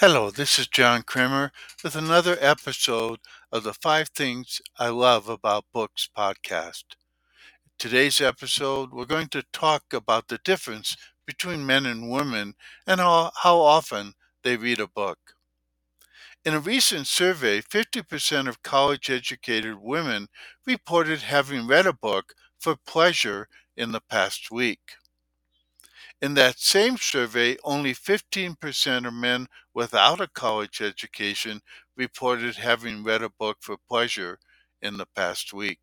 Hello, this is John Kramer with another episode of the Five Things I Love About Books podcast. Today's episode, we're going to talk about the difference between men and women and how, how often they read a book. In a recent survey, 50% of college educated women reported having read a book for pleasure in the past week. In that same survey, only 15% of men without a college education reported having read a book for pleasure in the past week.